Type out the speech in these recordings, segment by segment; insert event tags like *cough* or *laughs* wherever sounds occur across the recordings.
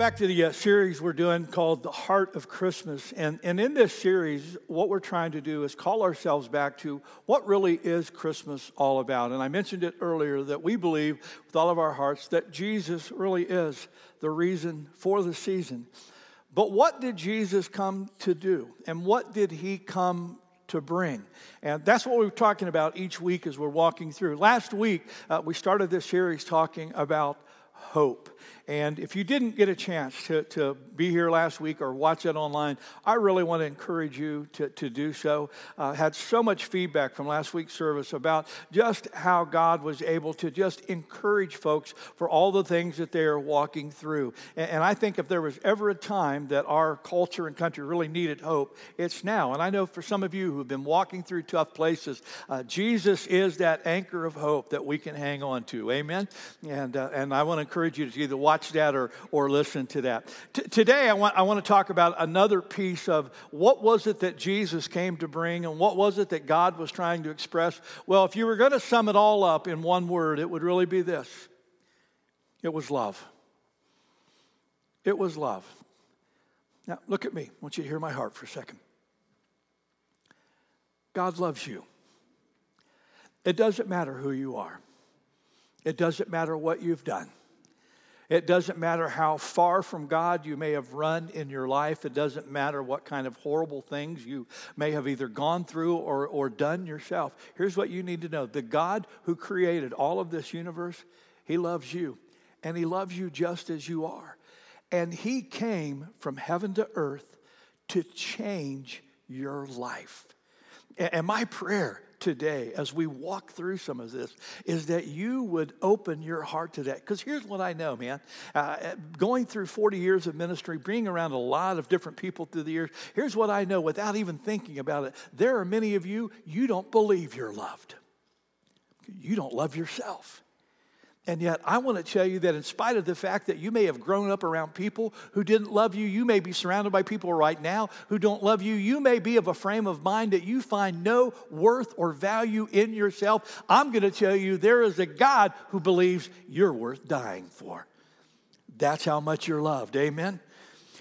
back to the uh, series we're doing called The Heart of Christmas. And, and in this series, what we're trying to do is call ourselves back to what really is Christmas all about. And I mentioned it earlier that we believe with all of our hearts that Jesus really is the reason for the season. But what did Jesus come to do? And what did he come to bring. And that's what we're talking about each week as we're walking through. Last week, uh, we started this series talking about hope. And if you didn't get a chance to, to be here last week or watch it online, I really want to encourage you to, to do so. Uh, had so much feedback from last week's service about just how God was able to just encourage folks for all the things that they are walking through. And, and I think if there was ever a time that our culture and country really needed hope, it's now. And I know for some of you who've been walking through tough places, uh, Jesus is that anchor of hope that we can hang on to. Amen? And, uh, and I want to encourage you to either watch watch that or, or listen to that. T- today, I want, I want to talk about another piece of what was it that Jesus came to bring and what was it that God was trying to express. Well, if you were going to sum it all up in one word, it would really be this it was love. It was love. Now, look at me. I want you to hear my heart for a second. God loves you. It doesn't matter who you are. It doesn't matter what you've done. It doesn't matter how far from God you may have run in your life. It doesn't matter what kind of horrible things you may have either gone through or, or done yourself. Here's what you need to know the God who created all of this universe, He loves you. And He loves you just as you are. And He came from heaven to earth to change your life. And my prayer today as we walk through some of this is that you would open your heart to that. Because here's what I know, man. Uh, going through 40 years of ministry, being around a lot of different people through the years, here's what I know without even thinking about it. There are many of you, you don't believe you're loved, you don't love yourself. And yet, I want to tell you that in spite of the fact that you may have grown up around people who didn't love you, you may be surrounded by people right now who don't love you. You may be of a frame of mind that you find no worth or value in yourself. I'm going to tell you there is a God who believes you're worth dying for. That's how much you're loved. Amen.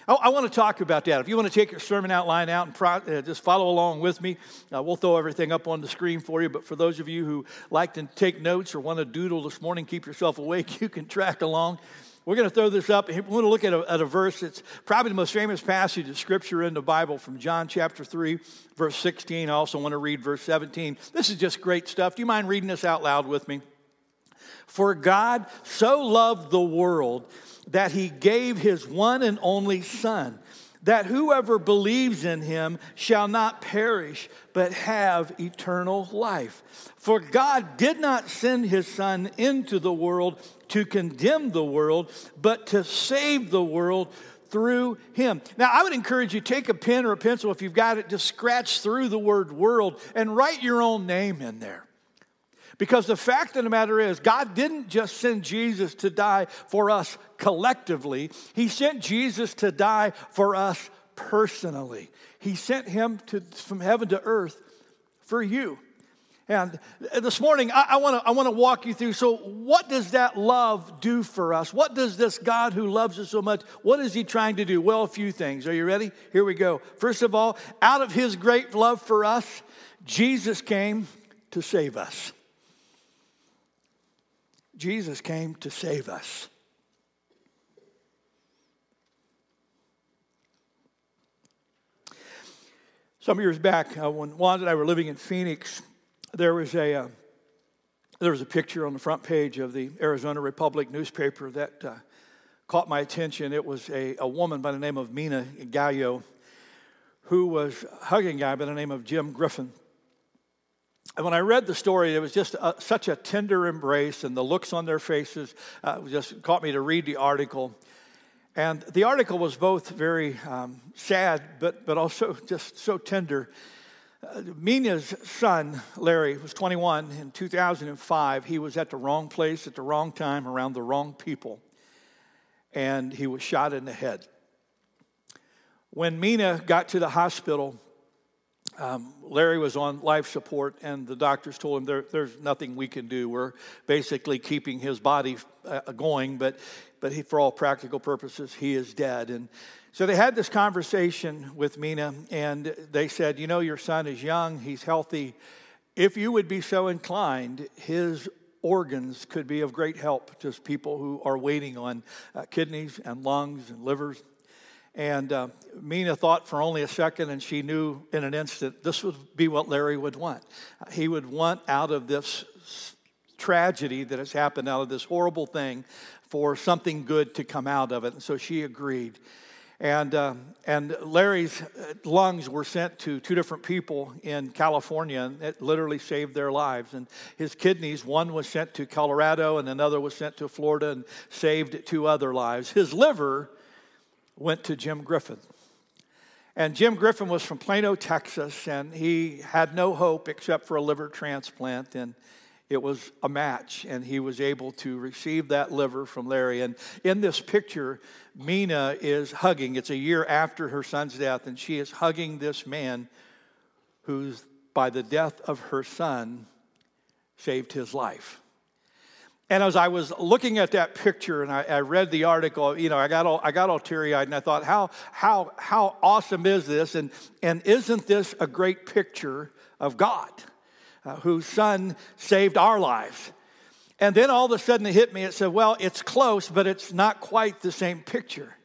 I, I want to talk about that. If you want to take your sermon outline out and pro, uh, just follow along with me, uh, we'll throw everything up on the screen for you. But for those of you who like to take notes or want to doodle this morning, keep yourself awake, *laughs* you can track along. We're going to throw this up. We're going to look at a, at a, verse that's probably the most famous passage of Scripture in the Bible from John chapter 3, verse 16. I also want to read verse 17. This is just great stuff. Do you mind reading this out loud with me? For God so loved the world that he gave his one and only Son, that whoever believes in him shall not perish, but have eternal life. For God did not send his Son into the world to condemn the world, but to save the world through him. Now, I would encourage you take a pen or a pencil if you've got it, just scratch through the word world and write your own name in there. Because the fact of the matter is, God didn't just send Jesus to die for us collectively, He sent Jesus to die for us personally. He sent Him to, from heaven to earth for you. And this morning, I, want to I wanna walk you through. So, what does that love do for us? What does this God who loves us so much, what is He trying to do? Well, a few things. Are you ready? Here we go. First of all, out of His great love for us, Jesus came to save us. Jesus came to save us. Some years back, uh, when Wanda and I were living in Phoenix, there was a uh, there was a picture on the front page of the Arizona Republic newspaper that uh, caught my attention. It was a, a woman by the name of Mina Gallo who was hugging a guy by the name of Jim Griffin. And when I read the story, it was just a, such a tender embrace, and the looks on their faces uh, just caught me to read the article. And the article was both very um, sad, but, but also *laughs* just so tender. Uh, Mina's son, Larry, was 21 in 2005. He was at the wrong place at the wrong time around the wrong people, and he was shot in the head. When Mina got to the hospital, um, Larry was on life support, and the doctors told him there, there's nothing we can do. We're basically keeping his body uh, going, but, but he, for all practical purposes, he is dead. And so they had this conversation with Mina, and they said, You know, your son is young, he's healthy. If you would be so inclined, his organs could be of great help to people who are waiting on uh, kidneys and lungs and livers. And uh, Mina thought for only a second, and she knew in an instant this would be what Larry would want. He would want out of this tragedy that has happened, out of this horrible thing, for something good to come out of it. And so she agreed. And, uh, and Larry's uh, lungs were sent to two different people in California, and it literally saved their lives. And his kidneys, one was sent to Colorado, and another was sent to Florida and saved two other lives. His liver went to Jim Griffin. And Jim Griffin was from Plano, Texas, and he had no hope except for a liver transplant. And it was a match, and he was able to receive that liver from Larry. And in this picture, Mina is hugging. It's a year after her son's death, and she is hugging this man who's, by the death of her son, saved his life. And as I was looking at that picture and I, I, read the article, you know, I got all, I got all teary eyed and I thought, how, how, how awesome is this? And, and isn't this a great picture of God, uh, whose son saved our lives? And then all of a sudden it hit me. It said, well, it's close, but it's not quite the same picture.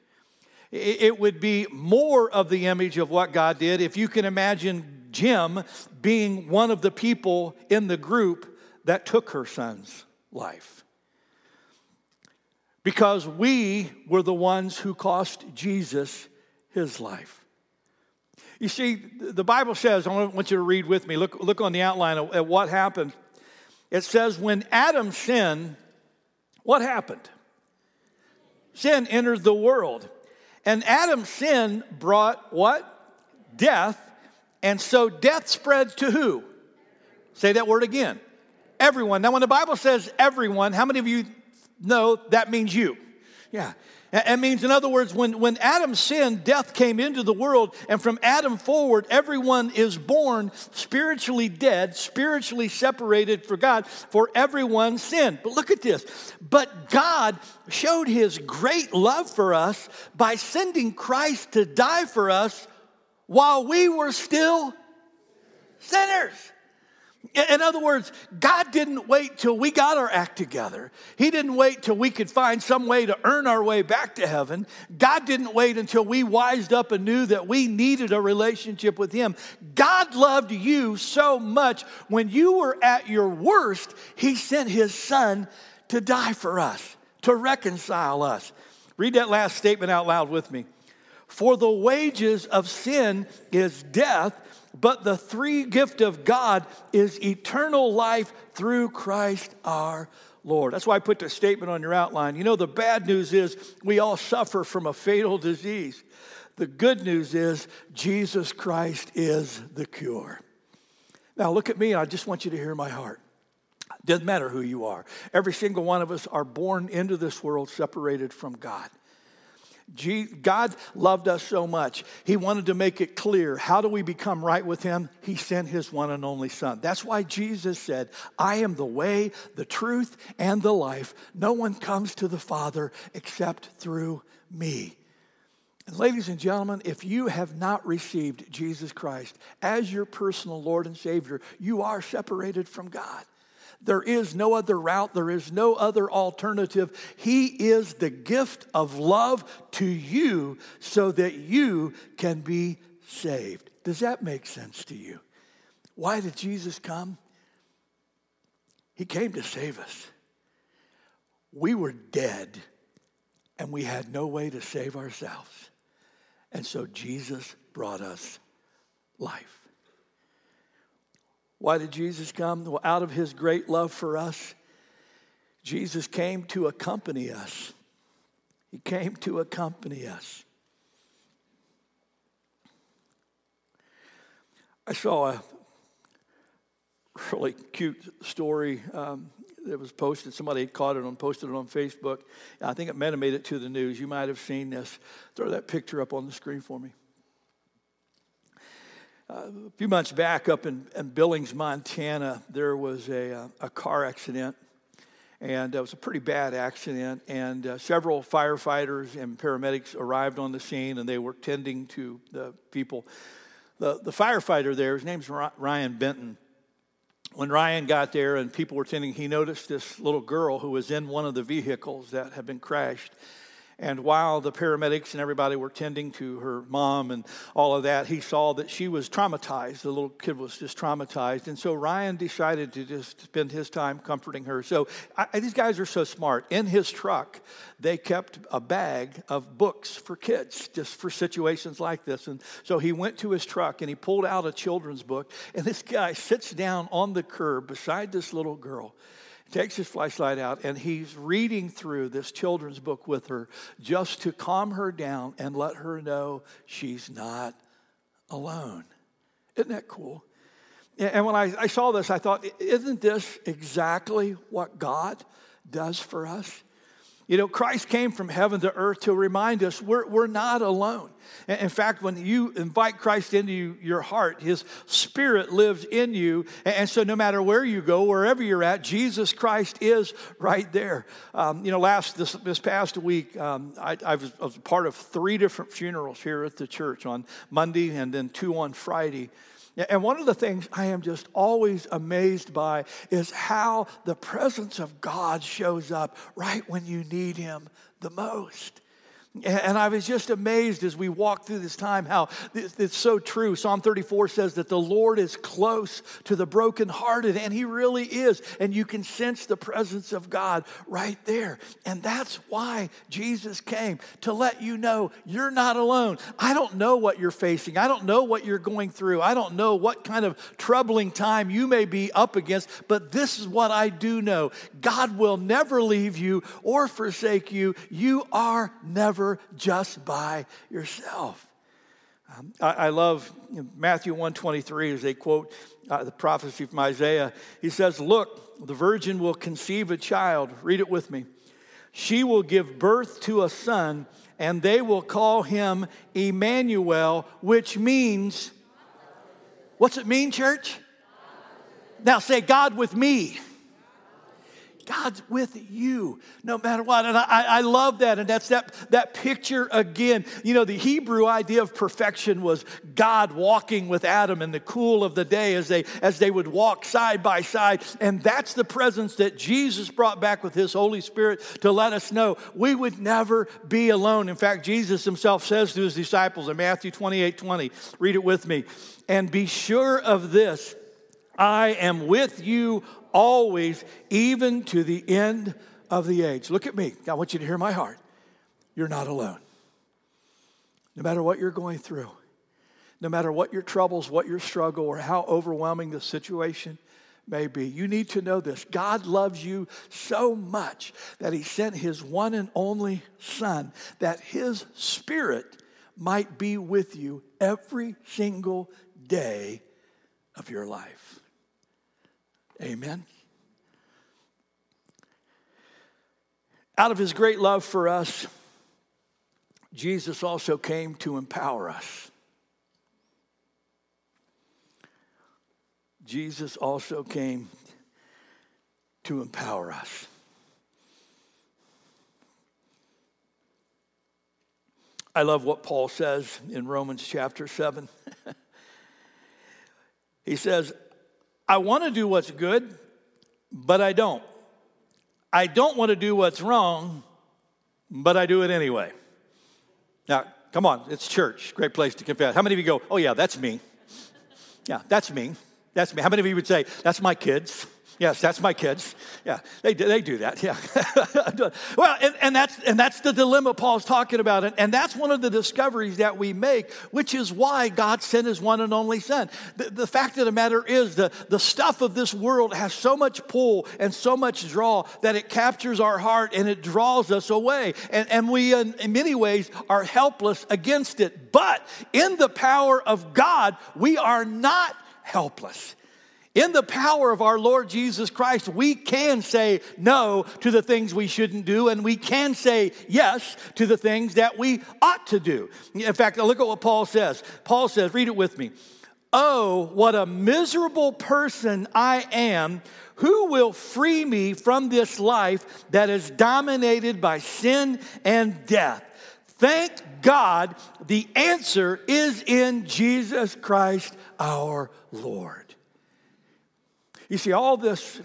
It, it would be more of the image of what God did if you can imagine Jim being one of the people in the group that took her son's life. Because we were the ones who cost Jesus his life. You see, the Bible says, I want you to read with me, look, look on the outline at what happened. It says, when Adam sinned, what happened? Sin entered the world. And Adam's sin brought what? Death. And so death spread to who? Say that word again everyone. Now, when the Bible says everyone, how many of you know that means you? Yeah. It means, in other words, when, when Adam sinned, death came into the world, and from Adam forward, everyone is born spiritually dead, spiritually separated for God, for everyone sinned. But look at this. But God showed his great love for us by sending Christ to die for us while we were still sinners. In other words, God didn't wait till we got our act together. He didn't wait till we could find some way to earn our way back to heaven. God didn't wait until we wised up and knew that we needed a relationship with Him. God loved you so much when you were at your worst, He sent His Son to die for us, to reconcile us. Read that last statement out loud with me. For the wages of sin is death but the free gift of God is eternal life through Christ our Lord. That's why I put the statement on your outline. You know, the bad news is we all suffer from a fatal disease. The good news is Jesus Christ is the cure. Now, look at me, and I just want you to hear my heart. Doesn't matter who you are. Every single one of us are born into this world separated from God. God loved us so much. He wanted to make it clear. How do we become right with Him? He sent His one and only Son. That's why Jesus said, I am the way, the truth, and the life. No one comes to the Father except through me. And ladies and gentlemen, if you have not received Jesus Christ as your personal Lord and Savior, you are separated from God. There is no other route, there is no other alternative. He is the gift of love to you so that you can be saved. Does that make sense to you? Why did Jesus come? He came to save us. We were dead and we had no way to save ourselves. And so Jesus brought us life. Why did Jesus come? Well, out of his great love for us, Jesus came to accompany us. He came to accompany us. I saw a really cute story um, that was posted. Somebody had caught it and posted it on Facebook. I think it might have made it to the news. You might have seen this. Throw that picture up on the screen for me. A few months back, up in, in Billings, Montana, there was a, uh, a car accident. And it was a pretty bad accident. And uh, several firefighters and paramedics arrived on the scene and they were tending to the people. The, the firefighter there, his name's Ryan Benton. When Ryan got there and people were tending, he noticed this little girl who was in one of the vehicles that had been crashed. And while the paramedics and everybody were tending to her mom and all of that, he saw that she was traumatized. The little kid was just traumatized. And so Ryan decided to just spend his time comforting her. So I, these guys are so smart. In his truck, they kept a bag of books for kids, just for situations like this. And so he went to his truck and he pulled out a children's book. And this guy sits down on the curb beside this little girl takes his flashlight out and he's reading through this children's book with her just to calm her down and let her know she's not alone. Isn't that cool? And when I, I saw this, I thought, isn't this exactly what God does for us? You know, Christ came from heaven to earth to remind us we're, we're not alone. In fact, when you invite Christ into your heart, his spirit lives in you. And so, no matter where you go, wherever you're at, Jesus Christ is right there. Um, you know, last this, this past week, um, I, I, was, I was part of three different funerals here at the church on Monday and then two on Friday. And one of the things I am just always amazed by is how the presence of God shows up right when you need Him the most. And I was just amazed as we walked through this time how it's so true. Psalm 34 says that the Lord is close to the brokenhearted, and He really is. And you can sense the presence of God right there. And that's why Jesus came to let you know you're not alone. I don't know what you're facing, I don't know what you're going through, I don't know what kind of troubling time you may be up against, but this is what I do know God will never leave you or forsake you. You are never never just by yourself. Um, I, I, love you know, Matthew 123 as they quote uh, the prophecy from Isaiah. He says, Look, the virgin will conceive a child. Read it with me. She will give birth to a son, and they will call him Emmanuel, which means, what's it mean, church? Now say, God with me. God's with you no matter what. And I, I love that. And that's that, that picture again. You know, the Hebrew idea of perfection was God walking with Adam in the cool of the day as they, as they would walk side by side. And that's the presence that Jesus brought back with his Holy Spirit to let us know we would never be alone. In fact, Jesus himself says to his disciples in Matthew 28 20, read it with me, and be sure of this. I am with you always, even to the end of the age. Look at me. I want you to hear my heart. You're not alone. No matter what you're going through, no matter what your troubles, what your struggle, or how overwhelming the situation may be, you need to know this. God loves you so much that He sent His one and only Son, that His Spirit might be with you every single day of your life. Amen. Out of his great love for us, Jesus also came to empower us. Jesus also came to empower us. I love what Paul says in Romans chapter 7. *laughs* he says, I want to do what's good, but I don't. I don't want to do what's wrong, but I do it anyway. Now, come on, it's church. Great place to confess. How many of you go, oh, yeah, that's me? Yeah, that's me. That's me. How many of you would say, that's my kids? Yes, that's my kids. Yeah, they, they do that. *laughs* Yeah. well, and, and, that's, and that's the dilemma Paul's talking about. And, and that's one of the discoveries that we make, which is why God sent his one and only son. The, the fact of the matter is, the, the stuff of this world has so much pull and so much draw that it captures our heart and it draws us away. And, and we, in, in many ways, are helpless against it. But in the power of God, we are not helpless. In the power of our Lord Jesus Christ, we can say no to the things we shouldn't do, and we can say yes to the things that we ought to do. In fact, look at what Paul says. Paul says, read it with me. Oh, what a miserable person I am. Who will free me from this life that is dominated by sin and death? Thank God the answer is in Jesus Christ our Lord. You see, all this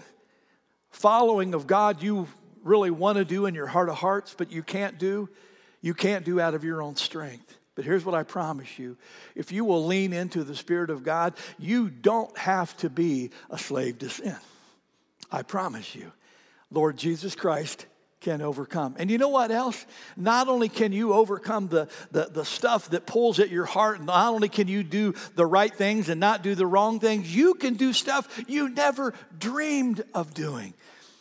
following of God you really want to do in your heart of hearts, but you can't do, you can't do out of your own strength. But here's what I promise you if you will lean into the Spirit of God, you don't have to be a slave to sin. I promise you. Lord Jesus Christ can overcome. And you know what else? Not only can you overcome the, the, the stuff that pulls at your heart, not only can you do the right things and not do the wrong things, you can do stuff you never dreamed of doing.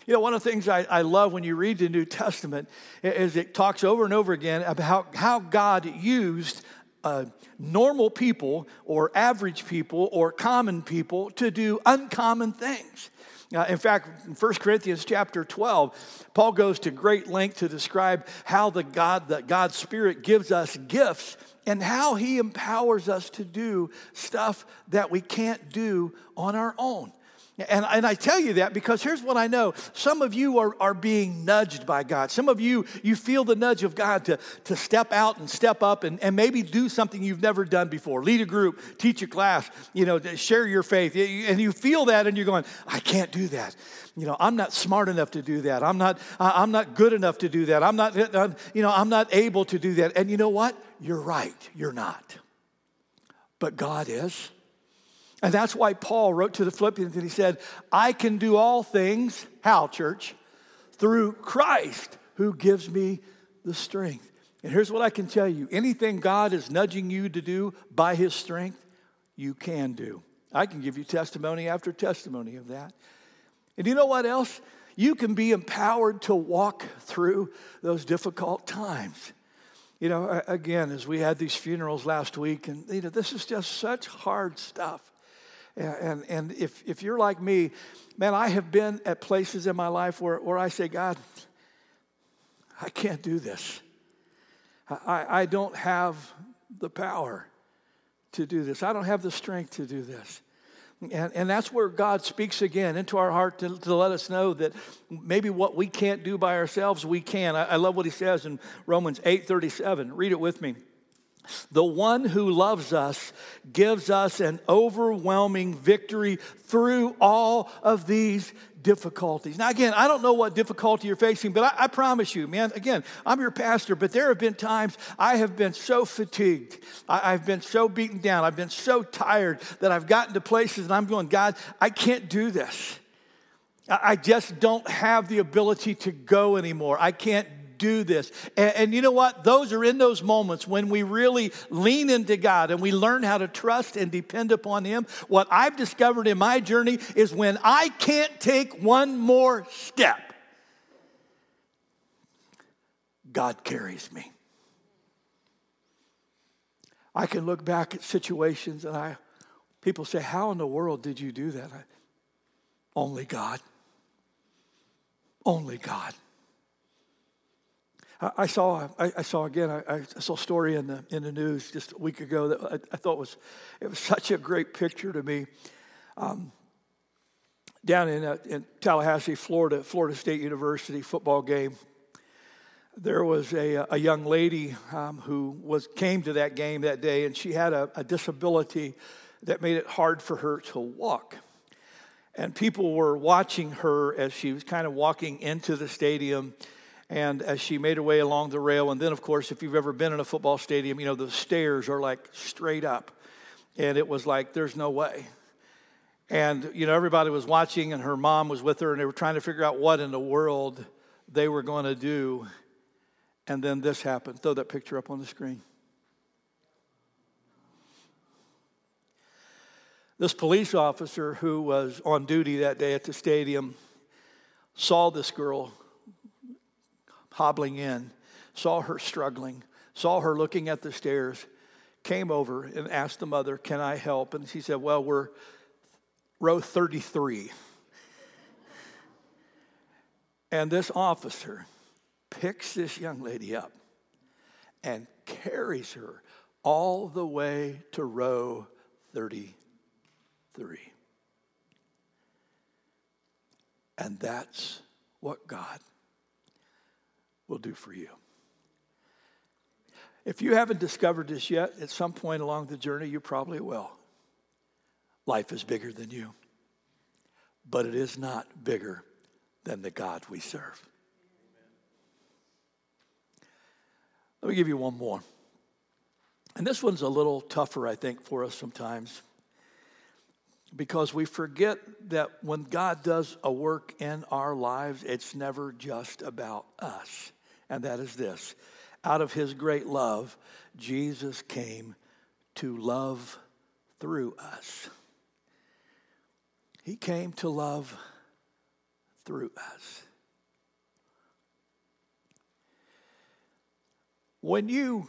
You know, one of the things I, I love when you read the New Testament is it talks over and over again about how God used uh, normal people or average people or common people to do uncommon things. Uh, in fact, in 1 Corinthians chapter 12, Paul goes to great length to describe how the God, that God's Spirit gives us gifts and how he empowers us to do stuff that we can't do on our own. And, and I tell you that because here's what I know. Some of you are, are being nudged by God. Some of you, you feel the nudge of God to, to step out and step up and, and maybe do something you've never done before. Lead a group, teach a class, you know, share your faith. And you feel that and you're going, I can't do that. You know, I'm not smart enough to do that. I'm not, I'm not good enough to do that. I'm not, uh, uh, you know, I'm not able to do that. And you know what? You're right. You're not. But God is. And that's why Paul wrote to the Philippians and he said, I can do all things, how, church? Through Christ who gives me the strength. And here's what I can tell you anything God is nudging you to do by his strength, you can do. I can give you testimony after testimony of that. And you know what else? You can be empowered to walk through those difficult times. You know, again, as we had these funerals last week, and you know, this is just such hard stuff. And, and if, if you're like me, man, I have been at places in my life where, where I say, God, I can't do this. I, I don't have the power to do this. I don't have the strength to do this. And, and that's where God speaks again into our heart to, to let us know that maybe what we can't do by ourselves, we can. I, I love what he says in Romans 8 37. Read it with me. The one who loves us gives us an overwhelming victory through all of these difficulties. Now, again, I don't know what difficulty you're facing, but I, I, promise you, man, again, I'm your pastor, but there have been times I have been so fatigued. I, have been so beaten down. I've been so tired that I've gotten to places and I'm going, God, I can't do this. I, I just don't have the ability to go anymore. I can't do this. And, and, you know what? Those are in those moments when we really lean into God and we learn how to trust and depend upon Him. What I've discovered in my journey is when I can't take one more step, God carries me. I can look back at situations and I people say, How in the world did you do that? I, only God. Only God. I saw, I saw again, I, saw a story in the, in the news just a week ago that I, thought was, it was such a great picture to me. Um, down in, uh, in Tallahassee, Florida, Florida State University football game, there was a, a young lady um, who was, came to that game that day, and she had a, a disability that made it hard for her to walk. And people were watching her as she was kind of walking into the stadium and as she made her way along the rail, and then, of course, if you've ever been in a football stadium, you know, the stairs are like straight up. And it was like, there's no way. And, you know, everybody was watching, and her mom was with her, and they were trying to figure out what in the world they were going to do. And then this happened. Throw that picture up on the screen. This police officer who was on duty that day at the stadium saw this girl hobbling in, saw her struggling, saw her looking at the stairs, came over and asked the mother, Can I help? And she said, Well, we're row 33. And this officer picks this young lady up and carries her all the way to row 33. And that's what God will do for you. If you haven't discovered this yet, at some point along the journey, you probably will. Life is bigger than you, but it is not bigger than the God we serve. Let me give you one more. And this one's a little tougher, I think, for us sometimes because we forget that when God does a work in our lives, it's never just about us. And that is this out of his great love, Jesus came to love through us. He came to love through us. When you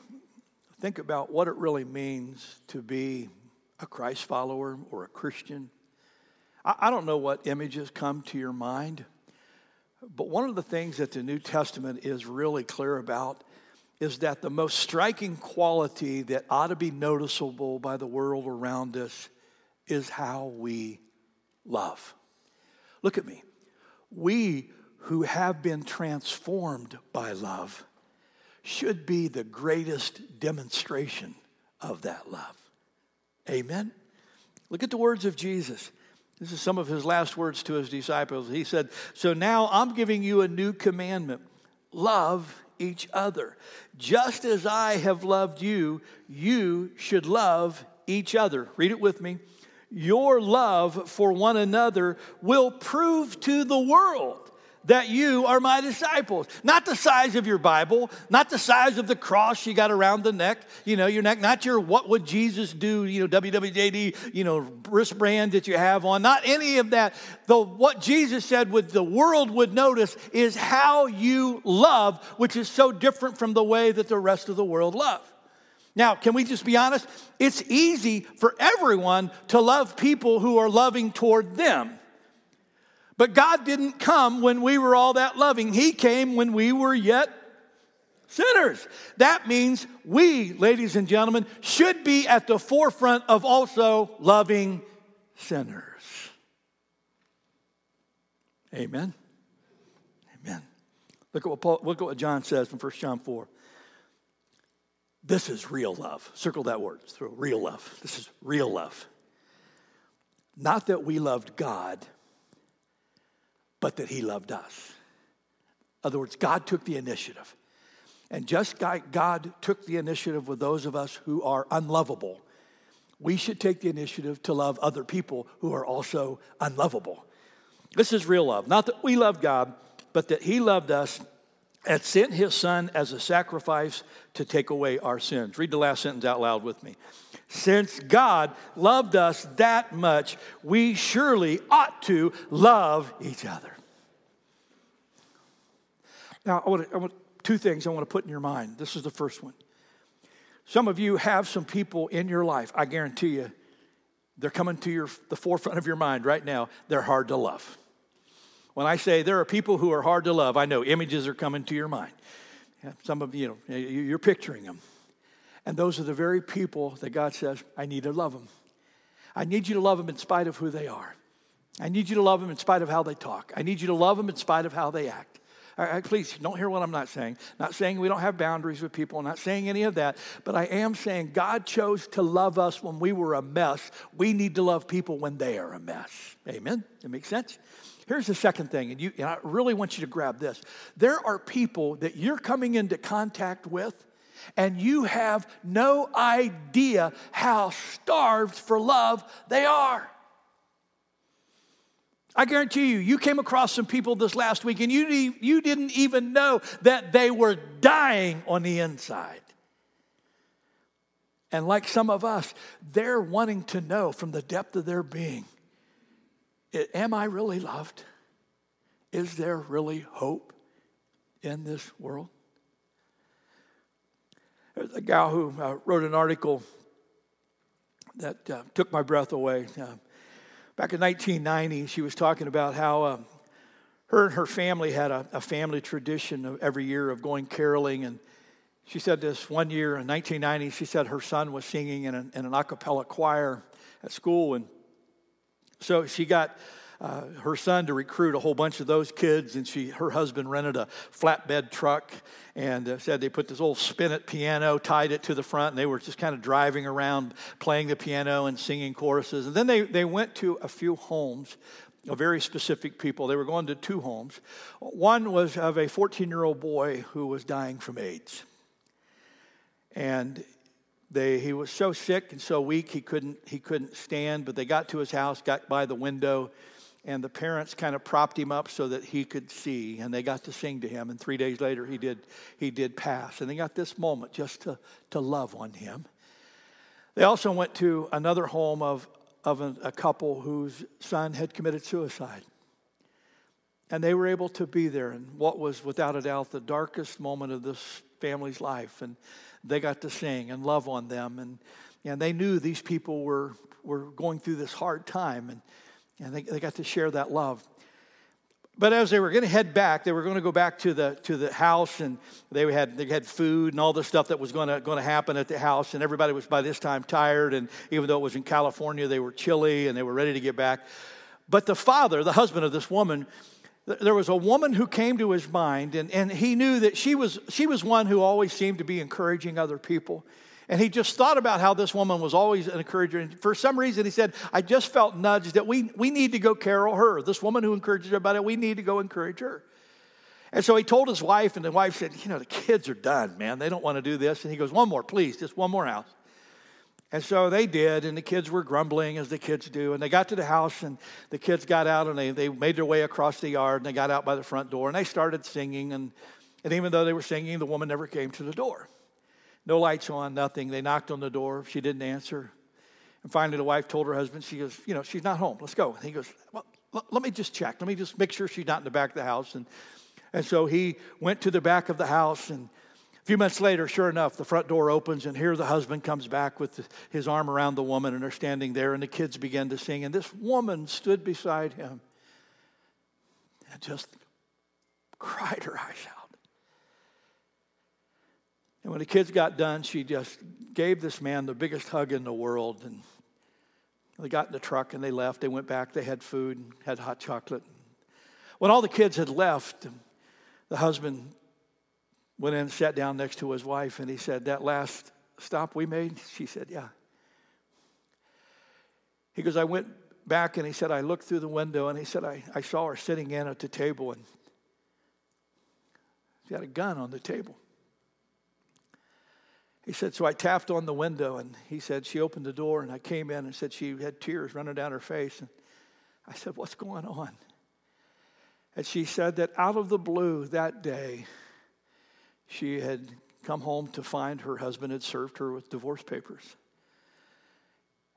think about what it really means to be a Christ follower or a Christian, I, don't know what images come to your mind, but one of the things that the New Testament is really clear about is that the most striking quality that ought to be noticeable by the world around us is how we love. Look at me. We who have been transformed by love should be the greatest demonstration of that love. Amen. Look at the words of Jesus. This is some of his last words to his disciples. He said, So now I'm giving you a new commandment love each other. Just as I have loved you, you should love each other. Read it with me. Your love for one another will prove to the world that you are my disciples. Not the size of your Bible, not the size of the cross you got around the neck, you know, your neck, not your what would Jesus do, you know, WWJD, you know, wristband that you have on, not any of that. Though what Jesus said would the world would notice is how you love, which is so different from the way that the rest of the world love. Now, can we just be honest? It's easy for everyone to love people who are loving toward them. But God didn't come when we were all that loving. He came when we were yet sinners. That means we, ladies and gentlemen, should be at the forefront of also loving sinners. Amen. Amen. Look at what Paul, look at what John says in 1 John 4. This is real love. Circle that word. Through real love. This is real love. Not that we loved God but that He loved us. In other words, God took the initiative. And just like God took the initiative with those of us who are unlovable, we should take the initiative to love other people who are also unlovable. This is real love. Not that we love God, but that He loved us and sent His Son as a sacrifice to take away our sins. Read the last sentence out loud with me. Since God loved us that much, we surely ought to love each other. Now, I want, to, I want two things I want to put in your mind. This is the first one. Some of you have some people in your life, I guarantee you, they're coming to your, the forefront of your mind right now. They're hard to love. When I say there are people who are hard to love, I know images are coming to your mind. Some of you know, you're picturing them. And those are the very people that God says, I need to love them. I need you to love them in spite of who they are. I need you to love them in spite of how they talk. I need you to love them in spite of how they act. please don't hear what I'm not saying. Not saying we don't have boundaries with people, not saying any of that, but I am saying God chose to love us when we were a mess. We need to love people when they are a mess. Amen? That makes sense? Here's the second thing, and, you, and I really want you to grab this. There are people that you're coming into contact with and you have no idea how starved for love they are. I guarantee you, you came across some people this last week and you, you didn't even know that they were dying on the inside. And like some of us, they're wanting to know from the depth of their being Am I really loved? Is there really hope in this world? There's a gal who uh, wrote an article that uh, took my breath away. Uh, back in 1990, she was talking about how um, her and her family had a, a, family tradition of every year of going caroling. And she said this one year in 1990, she said her son was singing in an, in an a cappella choir at school. And So she got uh, her son to recruit a whole bunch of those kids, and she, her husband rented a flatbed truck and uh, said they put this old spinet piano, tied it to the front, and they were just kind of driving around playing the piano and singing choruses. And then they, they went to a few homes of very specific people. They were going to two homes. One was of a 14 year old boy who was dying from AIDS. And they, he was so sick and so weak he couldn't, he couldn't stand, but they got to his house, got by the window, and the parents kind of propped him up so that he could see, and they got to sing to him. And three days later, he did, he did pass. And they got this moment just to, to love on him. They also went to another home of, of a, a couple whose son had committed suicide. And they were able to be there in what was, without a doubt, the darkest moment of this family's life. And they got to sing and love on them. And, and they knew these people were, were going through this hard time, and, and they, they got to share that love. But as they were going to head back, they were going to go back to the, to the house, and they had, they had food and all the stuff that was going to, going to happen at the house. And everybody was by this time tired, and even though it was in California, they were chilly and they were ready to get back. But the father, the husband of this woman, there was a woman who came to his mind, and, and he knew that she was, she was one who always seemed to be encouraging other people. And he just thought about how this woman was always an encourager. And for some reason, he said, I just felt nudged that we, we need to go carol her. This woman who encourages everybody, we need to go encourage her. And so he told his wife, and the wife said, You know, the kids are done, man. They don't want to do this. And he goes, One more, please, just one more house. And so they did, and the kids were grumbling as the kids do. And they got to the house, and the kids got out, and they, they made their way across the yard, and they got out by the front door, and they started singing. And, and even though they were singing, the woman never came to the door. No lights on, nothing. They knocked on the door. She didn't answer. And finally, the wife told her husband, she goes, You know, she's not home. Let's go. And he goes, Well, let me just check. Let me just make sure she's not in the back of the house. And, and so he went to the back of the house and a few months later, sure enough, the front door opens, and here the husband comes back with his arm around the woman, and they're standing there, and the kids begin to sing. And this woman stood beside him and just cried her eyes out. And when the kids got done, she just gave this man the biggest hug in the world. And they got in the truck and they left. They went back, they had food, had hot chocolate. When all the kids had left, the husband went in and sat down next to his wife, and he said, That last stop we made? She said, Yeah. He goes, I went back and he said, I looked through the window and he said, I, I saw her sitting in at the table and she had a gun on the table. He said, So I tapped on the window and he said, She opened the door and I came in and said, She had tears running down her face. And I said, What's going on? And she said that out of the blue that day, she had come home to find her husband had served her with divorce papers.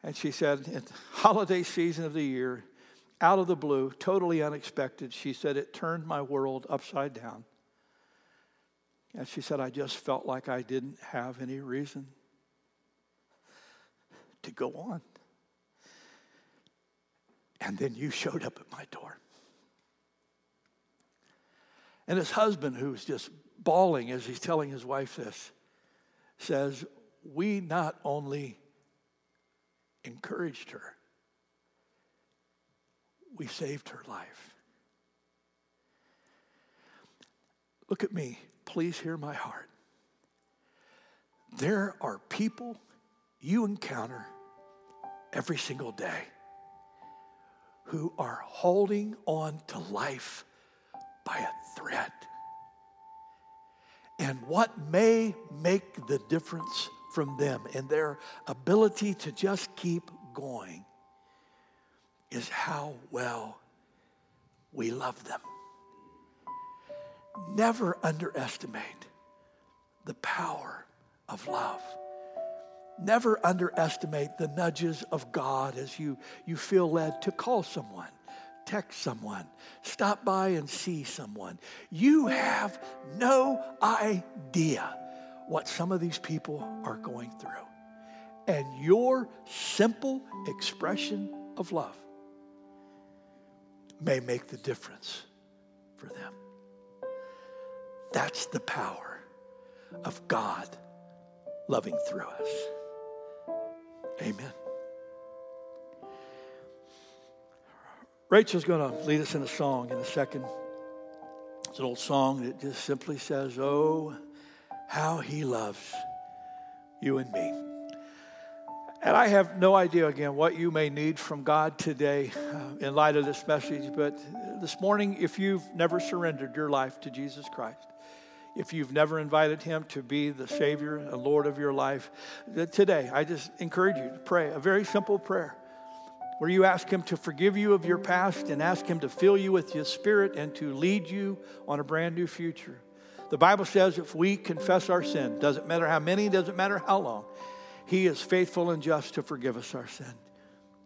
And she said, at the holiday season of the year, out of the blue, totally unexpected, she said, it turned my world upside down. And she said, I just felt like I didn't have any reason to go on. And then you showed up at my door. And his husband, who was just bawling as he's telling his wife this, says, We not only encouraged her, we saved her life. Look at me. Please hear my heart. There are people you encounter every single day who are holding on to life by a thread. And what may make the difference from them and their ability to just keep going is how well we love them. Never underestimate the power of love. Never underestimate the nudges of God as you, you feel led to call someone text someone, stop by and see someone. You have no idea what some of these people are going through. And your simple expression of love may make the difference for them. That's the power of God loving through us. Amen. Rachel's going to lead us in a song in a second. It's an old song that just simply says, Oh, how he loves you and me. And I have no idea, again, what you may need from God today uh, in light of this message, but this morning, if you've never surrendered your life to Jesus Christ, if you've never invited Him to be the Savior and Lord of your life, today I just encourage you to pray a very simple prayer where you ask Him to forgive you of your past and ask Him to fill you with His Spirit and to lead you on a brand new future. The Bible says if we confess our sin, doesn't matter how many, doesn't matter how long, He is faithful and just to forgive us our sin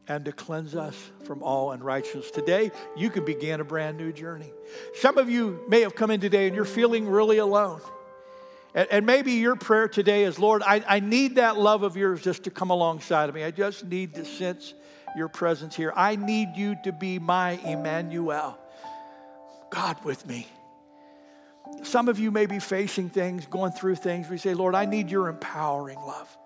and to cleanse us from all unrighteousness. Today, you can begin a brand new journey. Some of you may have come in today and you're feeling really alone. And, maybe your prayer today is, Lord, I, I need that love of yours just to come alongside of me. I just need to sense your presence here. I need you to be my Emmanuel, God with me. Some of you may be facing things, going through things. We say, Lord, I need your empowering love.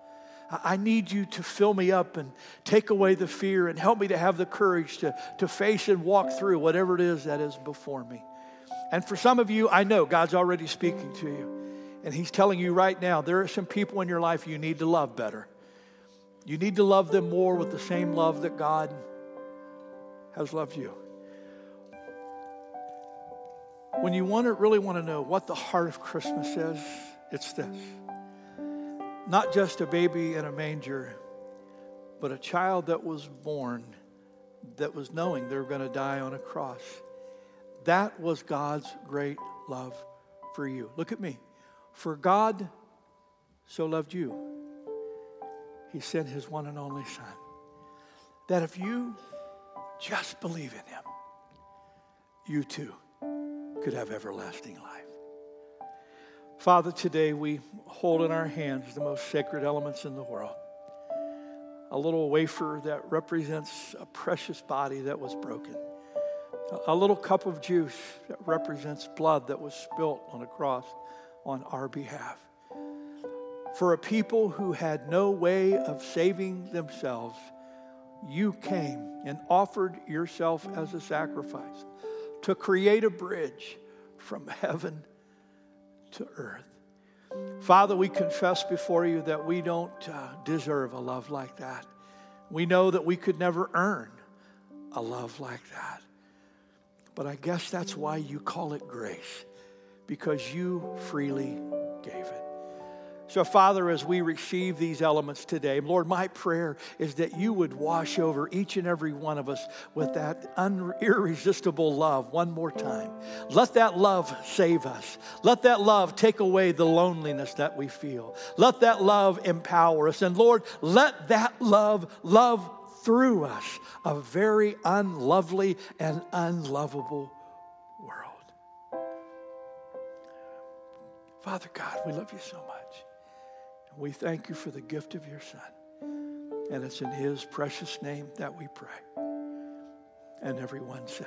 I need you to fill me up and take away the fear and help me to have the courage to, to face and walk through whatever it is that is before me. And for some of you, I know God's already speaking to you. And He's telling you right now there are some people in your life you need to love better. You need to love them more with the same love that God has loved you. When you want to really want to know what the heart of Christmas is, it's this. Not just a baby in a manger, but a child that was born that was knowing they were going to die on a cross. That was God's great love for you. Look at me. For God so loved you he sent his one and only Son. That if you just believe in him, you too could have everlasting life. Father, today we hold in our hands the most sacred elements in the world. A little wafer that represents a precious body that was broken. A little cup of juice that represents blood that was spilt on a cross on our behalf for a people who had no way of saving themselves, you came and offered yourself as a sacrifice to create a bridge from heaven to earth. Father, we confess before you that we don't uh, deserve a love like that. We know that we could never earn a love like that. But I guess that's why you call it grace, because you freely gave it. So, Father, as we receive these elements today, Lord, my prayer is that you would wash over each and every one of us with that un- irresistible love one more time. Let that love save us. Let that love take away the loneliness that we feel. Let that love empower us. And Lord, let that love love through us a very unlovely and unlovable world. Father God, we love you so much. We thank you for the gift of your Son. And it's in his precious name that we pray. And everyone said,